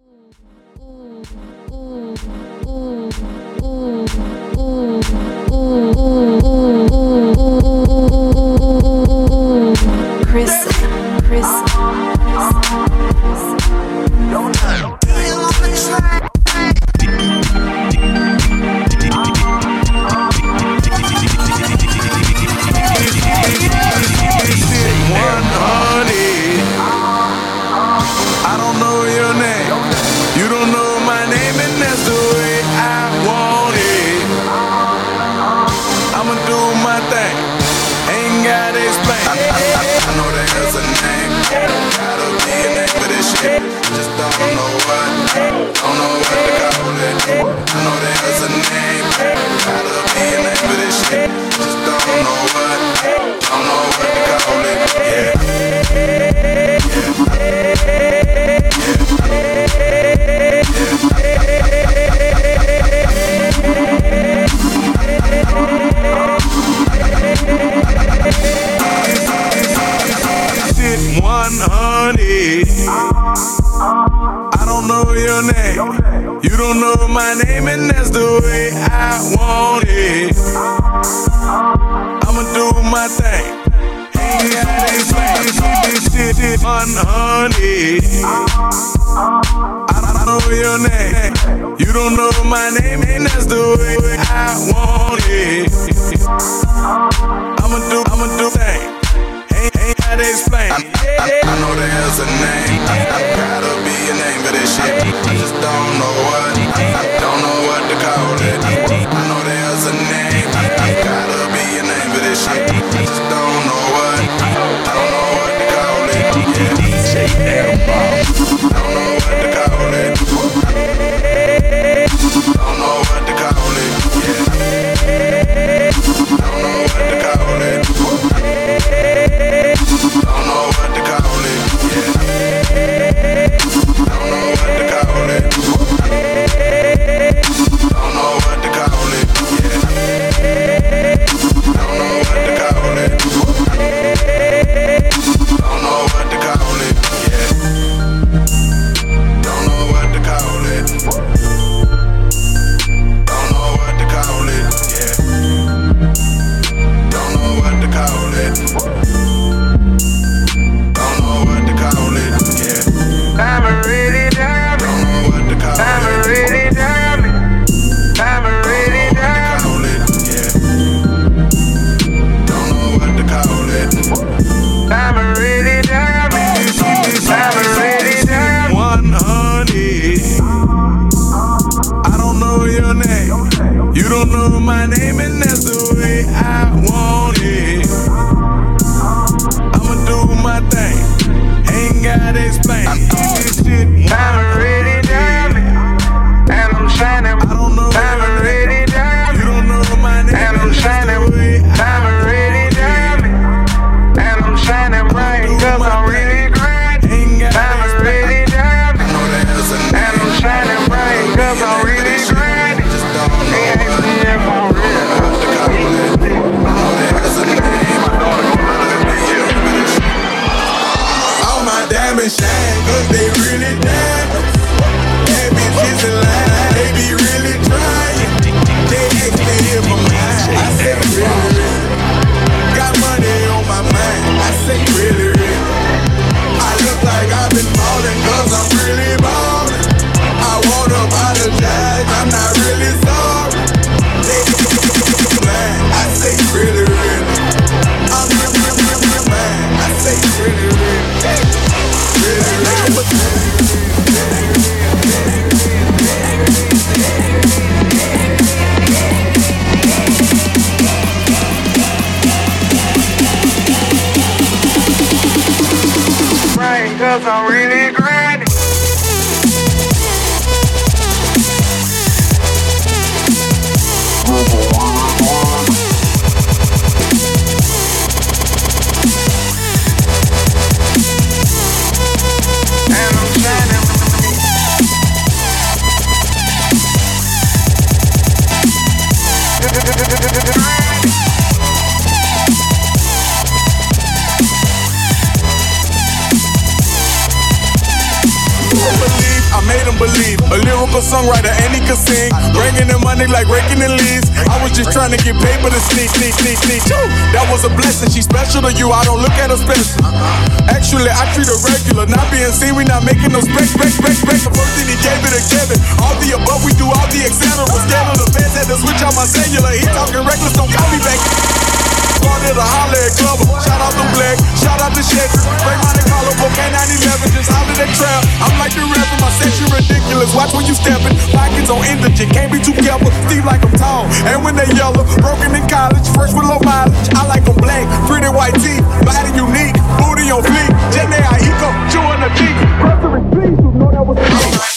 Ooh. Ooh. yeah. way I want it. I'ma do, I'ma do thing. Ain't, ain't how to explain. I, I, I know there's a name. I, believe. A lyrical songwriter, and he could sing. Bringing in money like raking the leaves. I was just trying to get paid, to sneak, sneak, sneak, sneak. That was a blessing. She special to you. I don't look at her special. Actually, I treat her regular. Not being seen, we not making no spec, spec, spec, spec. The first thing he gave it to Kevin. All the above, we do all the etc. Scandal the fans had to switch out my cellular. He talking reckless, don't call me back. Started a holler at Clubber. Shout out to Black, shout out to Shaq. Break money, call up, okay, 911. Just holler that trap. I'm like the rapper, my section ridiculous. Watch when you steppin'. Pockets on indigent, can't be too careful. Steve like I'm tall. And when they yellow, broken in college, fresh with low mileage. I like them black, pretty white teeth, body unique, booty on fleek. Jhené Aiko, chewing the cheek. Grocery, please, you know that was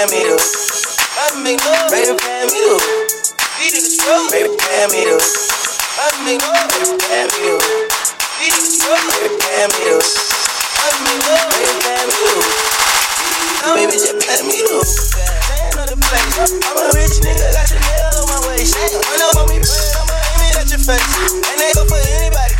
pay me to. Baby, pay me to. Baby, pay me to. Baby, pay me to. Baby, pay me to. Baby, pay me to. Baby, just pay me to. I'm a rich nigga, got your head on my waist. Run up on me, put it on my aim at your face. And they go for anybody.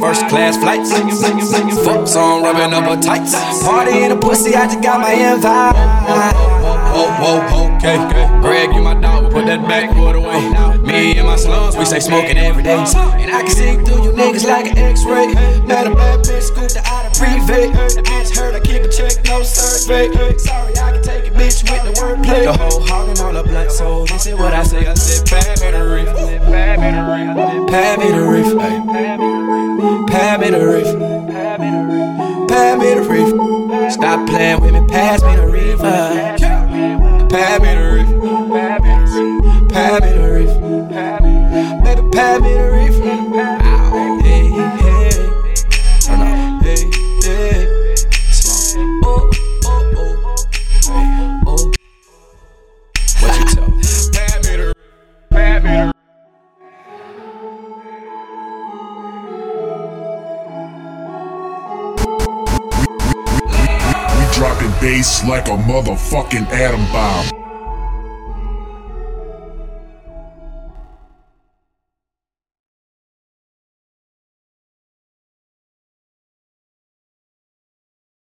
first class flights. Fucks on, rubbing up her tights. Party in a pussy, I just got my invite. Whoa, whoa, whoa, okay. Greg, you my dog, put that backwood away. Me and my slums, we stay smoking every day. And I can see through you niggas like an x-ray. Met a bad bitch, scooped her out of private. Bitch heard I keep a check, no survey. Sorry, I can take a bitch with the wordplay. The whole hogging on the blunt, so this is what I say. I said, pay me the reef. Pay me the reef. Pay me the reef. Pay me the reef. Pay me the reef. Stop playing with me, pass me the reef. Pay me the reef. Bass like a motherfucking atom bomb.